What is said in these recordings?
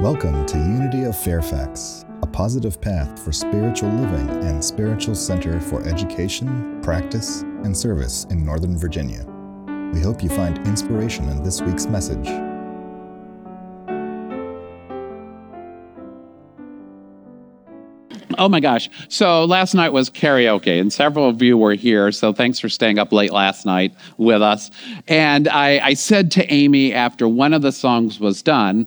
Welcome to Unity of Fairfax, a positive path for spiritual living and spiritual center for education, practice, and service in Northern Virginia. We hope you find inspiration in this week's message. Oh my gosh. So last night was karaoke, and several of you were here. So thanks for staying up late last night with us. And I, I said to Amy after one of the songs was done,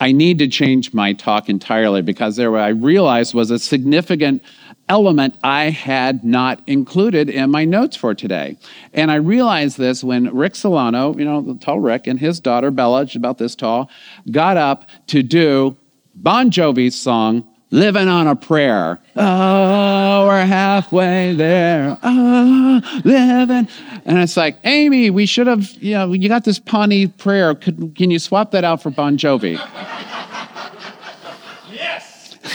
I need to change my talk entirely because there I realized was a significant element I had not included in my notes for today. And I realized this when Rick Solano, you know, the tall Rick, and his daughter Bella, about this tall, got up to do Bon Jovi's song, Living on a Prayer. Oh, we're halfway there. Oh, living. And it's like, Amy, we should have, you know, you got this Pawnee prayer. Could, can you swap that out for Bon Jovi? Yes.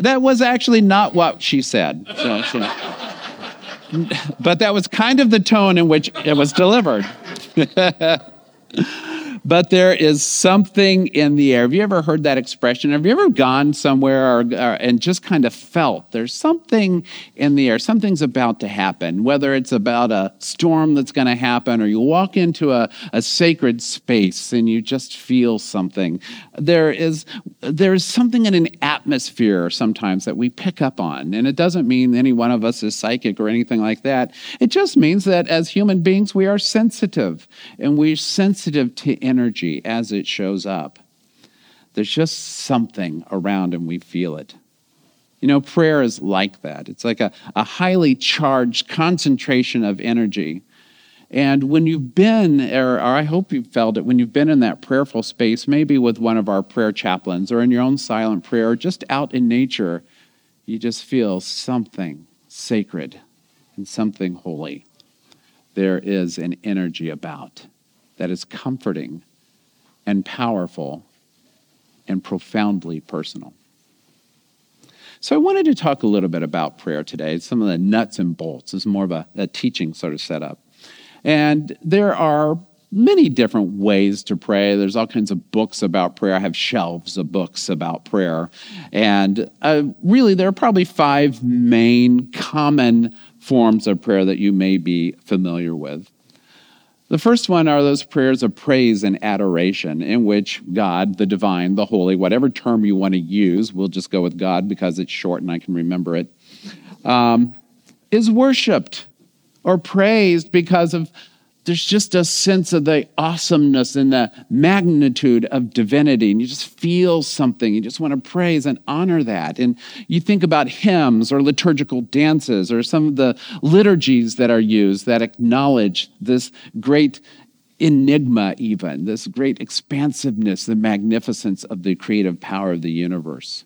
that was actually not what she said. So, so. But that was kind of the tone in which it was delivered. but there is something in the air. Have you ever heard that expression? Have you ever gone somewhere or, or, and just kind of felt there's something in the air? Something's about to happen, whether it's about a storm that's going to happen or you walk into a, a sacred space and you just feel something. There is, there is something in an atmosphere sometimes that we pick up on. And it doesn't mean any one of us is psychic or anything like that. It just means that as human beings, we are sensitive and we're sensitive to energy as it shows up. There's just something around and we feel it. You know, prayer is like that. It's like a, a highly charged concentration of energy. And when you've been, or, or, I hope you've felt it, when you've been in that prayerful space, maybe with one of our prayer chaplains or in your own silent prayer, or just out in nature, you just feel something sacred and something holy. There is an energy about that is comforting and powerful and profoundly personal. So, I wanted to talk a little bit about prayer today, some of the nuts and bolts. It's more of a, a teaching sort of setup. And there are many different ways to pray. There's all kinds of books about prayer. I have shelves of books about prayer. And uh, really, there are probably five main common forms of prayer that you may be familiar with. The first one are those prayers of praise and adoration, in which God, the divine, the holy, whatever term you want to use, we'll just go with God because it's short and I can remember it, um, is worshiped or praised because of there's just a sense of the awesomeness and the magnitude of divinity. And you just feel something. You just want to praise and honor that. And you think about hymns or liturgical dances or some of the liturgies that are used that acknowledge this great enigma, even, this great expansiveness, the magnificence of the creative power of the universe.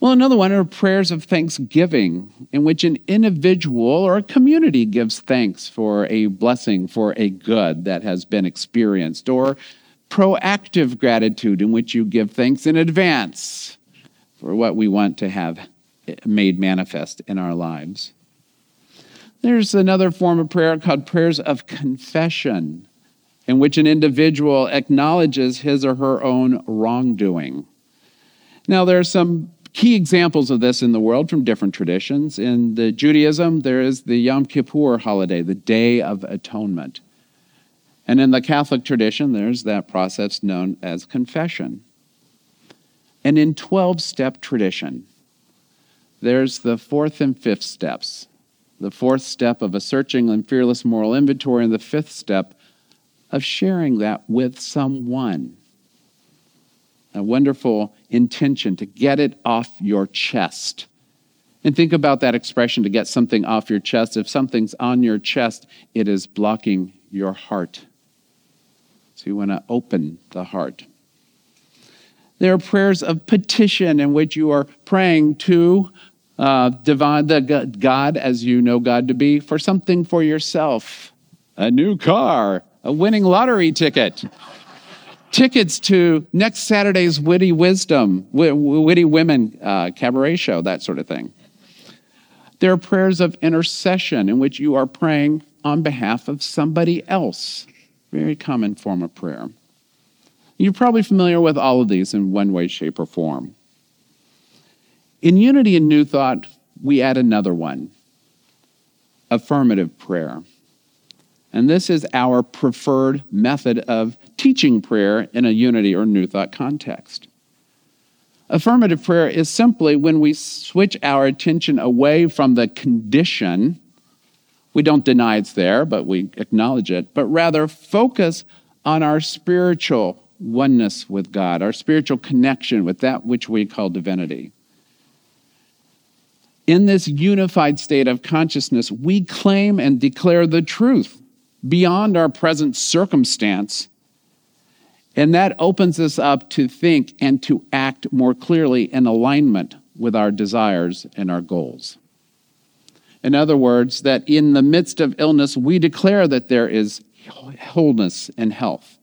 Well, another one are prayers of thanksgiving, in which an individual or a community gives thanks for a blessing, for a good that has been experienced, or proactive gratitude, in which you give thanks in advance for what we want to have made manifest in our lives. There's another form of prayer called prayers of confession, in which an individual acknowledges his or her own wrongdoing. Now, there are some key examples of this in the world from different traditions. In the Judaism, there is the Yom Kippur holiday, the Day of Atonement. And in the Catholic tradition, there's that process known as confession. And in 12 step tradition, there's the fourth and fifth steps. The fourth step of a searching and fearless moral inventory, and the fifth step of sharing that with someone a wonderful intention to get it off your chest. And think about that expression to get something off your chest. If something's on your chest, it is blocking your heart. So you want to open the heart. There are prayers of petition in which you are praying to uh, divine the God as you know God to be for something for yourself, a new car, a winning lottery ticket tickets to next Saturday's Witty Wisdom, Witty Women uh, cabaret show, that sort of thing. There are prayers of intercession in which you are praying on behalf of somebody else. Very common form of prayer. You're probably familiar with all of these in one way, shape, or form. In Unity and New Thought, we add another one affirmative prayer. And this is our preferred method of teaching prayer in a unity or new thought context. Affirmative prayer is simply when we switch our attention away from the condition. We don't deny it's there, but we acknowledge it, but rather focus on our spiritual oneness with God, our spiritual connection with that which we call divinity. In this unified state of consciousness, we claim and declare the truth beyond our present circumstance. And that opens us up to think and to act more clearly in alignment with our desires and our goals. In other words, that in the midst of illness, we declare that there is wholeness and health.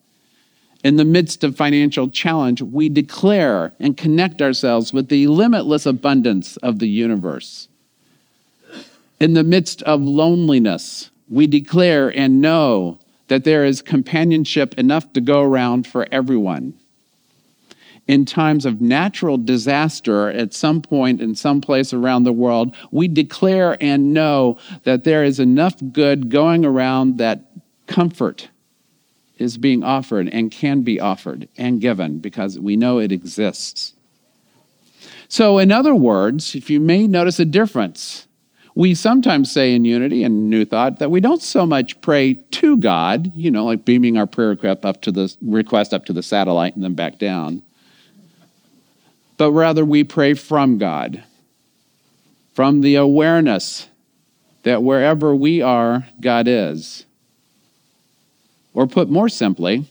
In the midst of financial challenge, we declare and connect ourselves with the limitless abundance of the universe. In the midst of loneliness, we declare and know that there is companionship enough to go around for everyone. In times of natural disaster, at some point in some place around the world, we declare and know that there is enough good going around that comfort is being offered and can be offered and given because we know it exists. So, in other words, if you may notice a difference, we sometimes say in Unity and New Thought that we don't so much pray to God, you know, like beaming our prayer request up to the request up to the satellite and then back down, but rather we pray from God, from the awareness that wherever we are, God is. Or put more simply,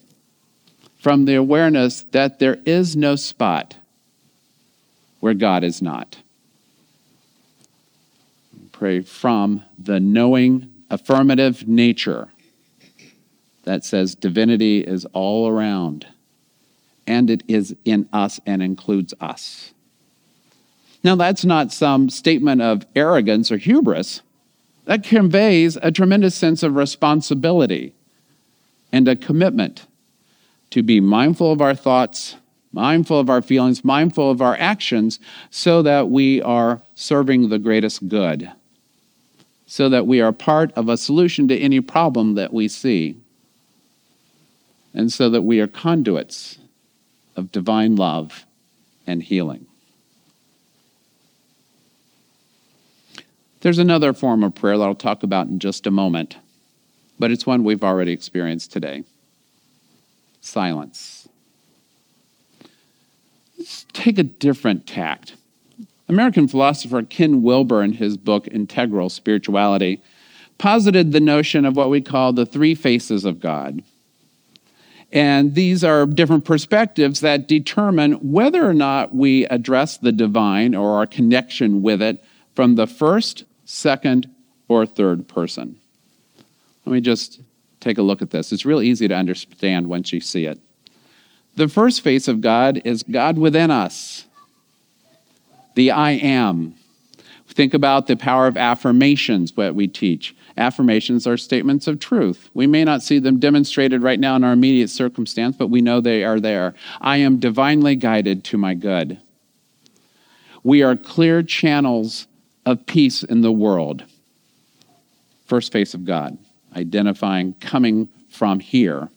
from the awareness that there is no spot where God is not pray from the knowing affirmative nature that says divinity is all around and it is in us and includes us. Now, that's not some statement of arrogance or hubris. That conveys a tremendous sense of responsibility and a commitment to be mindful of our thoughts, mindful of our feelings, mindful of our actions, so that we are serving the greatest good so that we are part of a solution to any problem that we see, and so that we are conduits of divine love and healing. There's another form of prayer that I'll talk about in just a moment, but it's one we've already experienced today silence. Let's take a different tact. American philosopher Ken Wilber, in his book Integral Spirituality, posited the notion of what we call the three faces of God. And these are different perspectives that determine whether or not we address the divine or our connection with it from the first, second, or third person. Let me just take a look at this. It's real easy to understand once you see it. The first face of God is God within us the I am. Think about the power of affirmations, what we teach. Affirmations are statements of truth. We may not see them demonstrated right now in our immediate circumstance, but we know they are there. I am divinely guided to my good. We are clear channels of peace in the world. First face of God, identifying coming from here.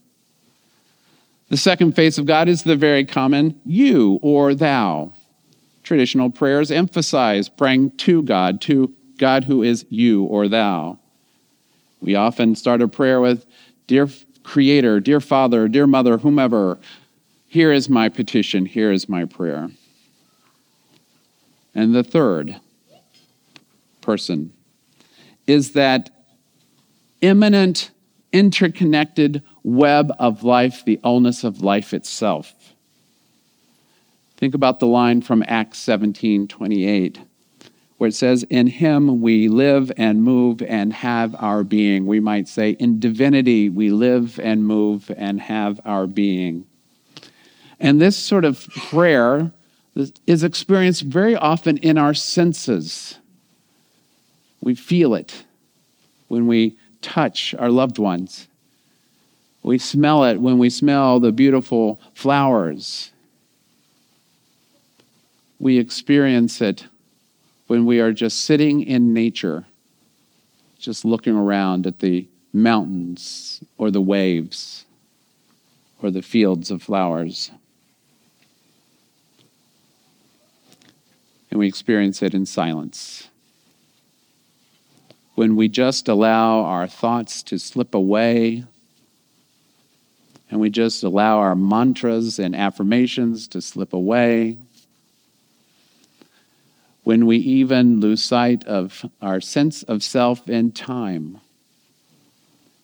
The second face of God is the very common you or thou traditional prayers emphasize praying to God, to God who is you or thou. We often start a prayer with, Dear Creator, dear Father, dear Mother, whomever, here is my petition, here is my prayer. And the third person is that immanent, interconnected web of life, the allness of life itself. Think about the line from Acts 17 28, where it says, In him we live and move and have our being. We might say, In divinity we live and move and have our being. And this sort of prayer is experienced very often in our senses. We feel it when we touch our loved ones. We smell it when we smell the beautiful flowers. We experience it when we are just sitting in nature, just looking around at the mountains or the waves or the fields of flowers. And we experience it in silence. When we just allow our thoughts to slip away and we just allow our mantras and affirmations to slip away. When we even lose sight of our sense of self and time.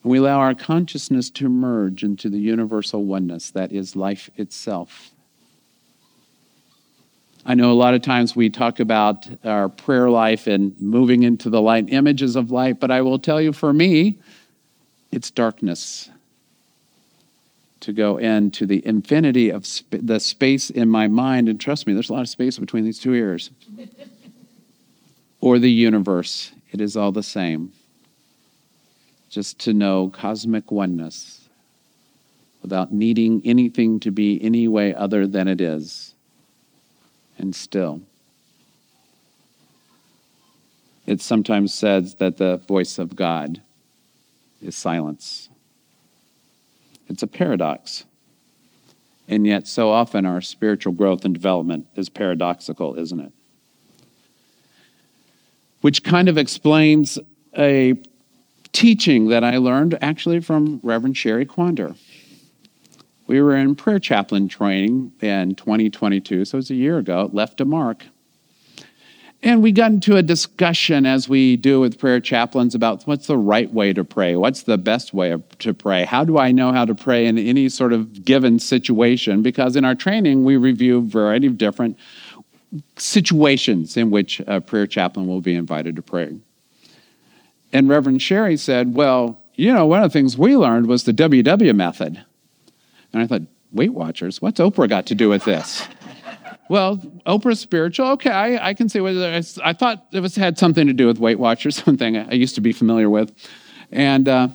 We allow our consciousness to merge into the universal oneness that is life itself. I know a lot of times we talk about our prayer life and moving into the light images of light, but I will tell you for me, it's darkness to go into the infinity of sp- the space in my mind. And trust me, there's a lot of space between these two ears. or the universe. It is all the same. Just to know cosmic oneness without needing anything to be any way other than it is. And still. It's sometimes said that the voice of God is silence. It's a paradox. And yet, so often our spiritual growth and development is paradoxical, isn't it? Which kind of explains a teaching that I learned actually from Reverend Sherry Quander. We were in prayer chaplain training in 2022, so it was a year ago, left a mark. And we got into a discussion, as we do with prayer chaplains, about what's the right way to pray? What's the best way to pray? How do I know how to pray in any sort of given situation? Because in our training, we review a variety of different situations in which a prayer chaplain will be invited to pray. And Reverend Sherry said, Well, you know, one of the things we learned was the WW method. And I thought, Weight Watchers, what's Oprah got to do with this? Well, Oprah's spiritual. Okay, I, I can see what I thought it was had something to do with Weight Watchers, or something I used to be familiar with, and uh,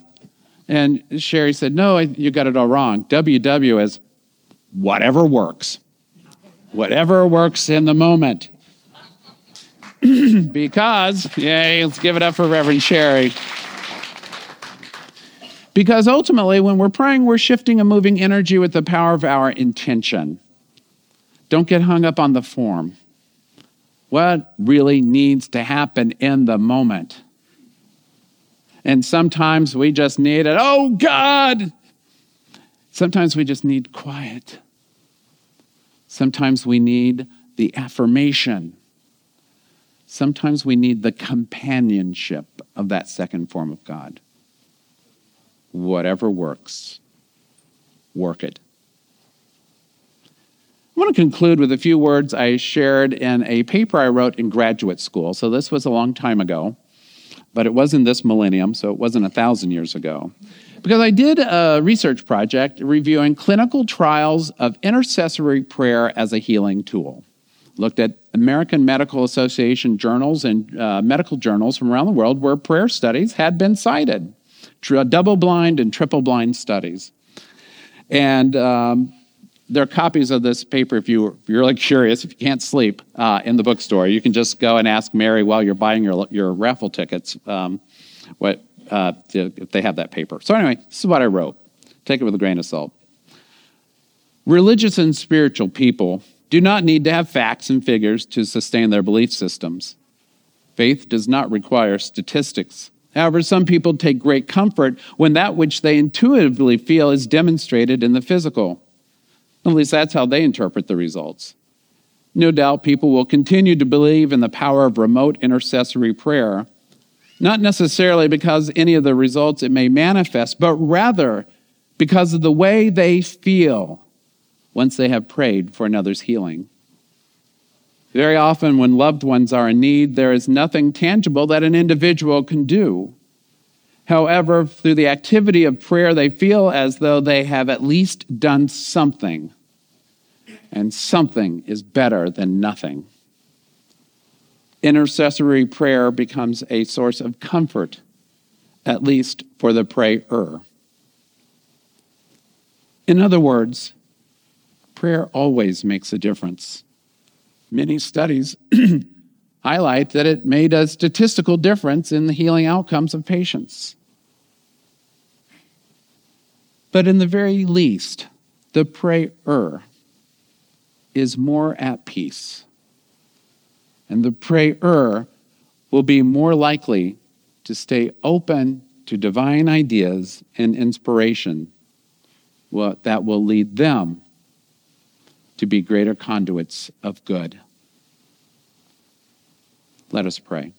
and Sherry said, "No, you got it all wrong. WW is whatever works, whatever works in the moment." because, yay, let's give it up for Reverend Sherry. Because ultimately, when we're praying, we're shifting and moving energy with the power of our intention. Don't get hung up on the form. What really needs to happen in the moment? And sometimes we just need it. Oh, God! Sometimes we just need quiet. Sometimes we need the affirmation. Sometimes we need the companionship of that second form of God. Whatever works, work it. I want to conclude with a few words I shared in a paper I wrote in graduate school. So this was a long time ago, but it wasn't this millennium, so it wasn't a thousand years ago. Because I did a research project reviewing clinical trials of intercessory prayer as a healing tool. Looked at American Medical Association journals and uh, medical journals from around the world where prayer studies had been cited, double blind and triple blind studies. And um, there are copies of this paper if, you, if you're really curious, if you can't sleep uh, in the bookstore. You can just go and ask Mary while you're buying your, your raffle tickets um, what, uh, if they have that paper. So, anyway, this is what I wrote. Take it with a grain of salt. Religious and spiritual people do not need to have facts and figures to sustain their belief systems. Faith does not require statistics. However, some people take great comfort when that which they intuitively feel is demonstrated in the physical. At least that's how they interpret the results. No doubt people will continue to believe in the power of remote intercessory prayer, not necessarily because any of the results it may manifest, but rather because of the way they feel once they have prayed for another's healing. Very often, when loved ones are in need, there is nothing tangible that an individual can do. However, through the activity of prayer, they feel as though they have at least done something. And something is better than nothing. Intercessory prayer becomes a source of comfort, at least for the prayer. In other words, prayer always makes a difference. Many studies highlight that it made a statistical difference in the healing outcomes of patients. But in the very least, the prayer is more at peace. And the prayer will be more likely to stay open to divine ideas and inspiration What that will lead them to be greater conduits of good. Let us pray.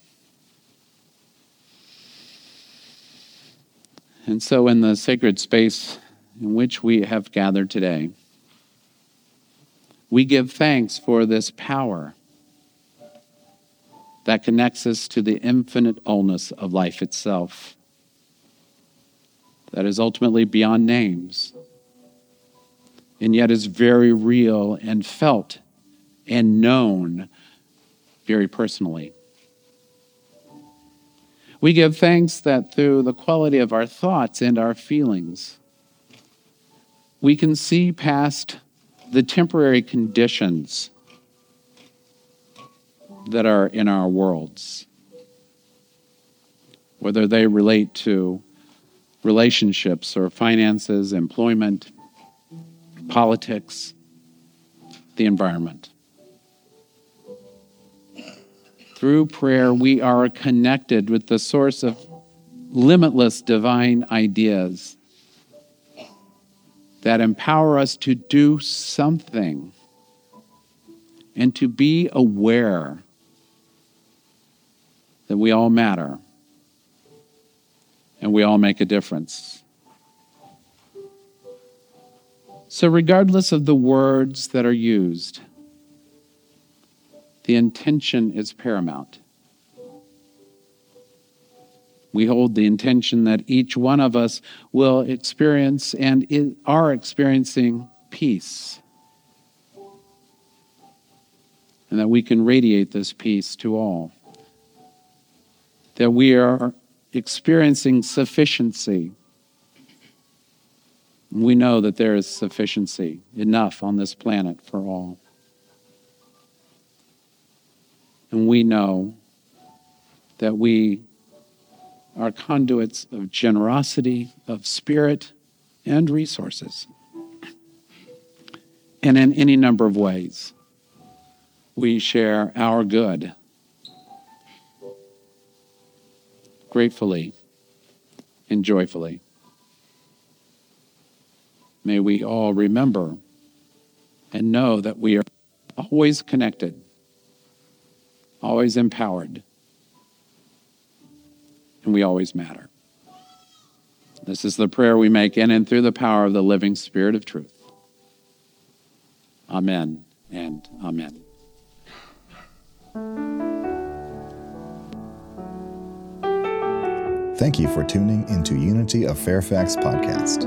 And so, in the sacred space in which we have gathered today, we give thanks for this power that connects us to the infinite allness of life itself, that is ultimately beyond names, and yet is very real and felt and known very personally. We give thanks that through the quality of our thoughts and our feelings, we can see past the temporary conditions that are in our worlds, whether they relate to relationships or finances, employment, politics, the environment. Through prayer, we are connected with the source of limitless divine ideas that empower us to do something and to be aware that we all matter and we all make a difference. So, regardless of the words that are used, the intention is paramount. We hold the intention that each one of us will experience and are experiencing peace. And that we can radiate this peace to all. That we are experiencing sufficiency. We know that there is sufficiency, enough on this planet for all. And we know that we are conduits of generosity, of spirit, and resources. And in any number of ways, we share our good gratefully and joyfully. May we all remember and know that we are always connected always empowered, and we always matter. This is the prayer we make in and through the power of the living Spirit of truth. Amen and amen. Thank you for tuning into Unity of Fairfax podcast.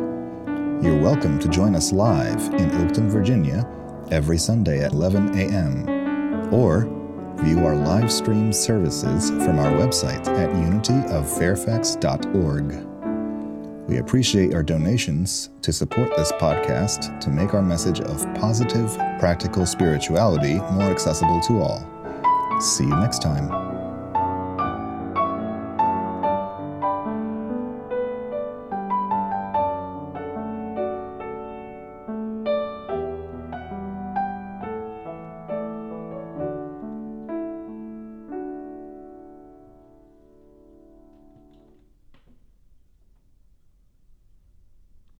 You're welcome to join us live in Oakton, Virginia every Sunday at 11 a.m. or View our live stream services from our website at unityoffairfax.org. We appreciate our donations to support this podcast to make our message of positive, practical spirituality more accessible to all. See you next time.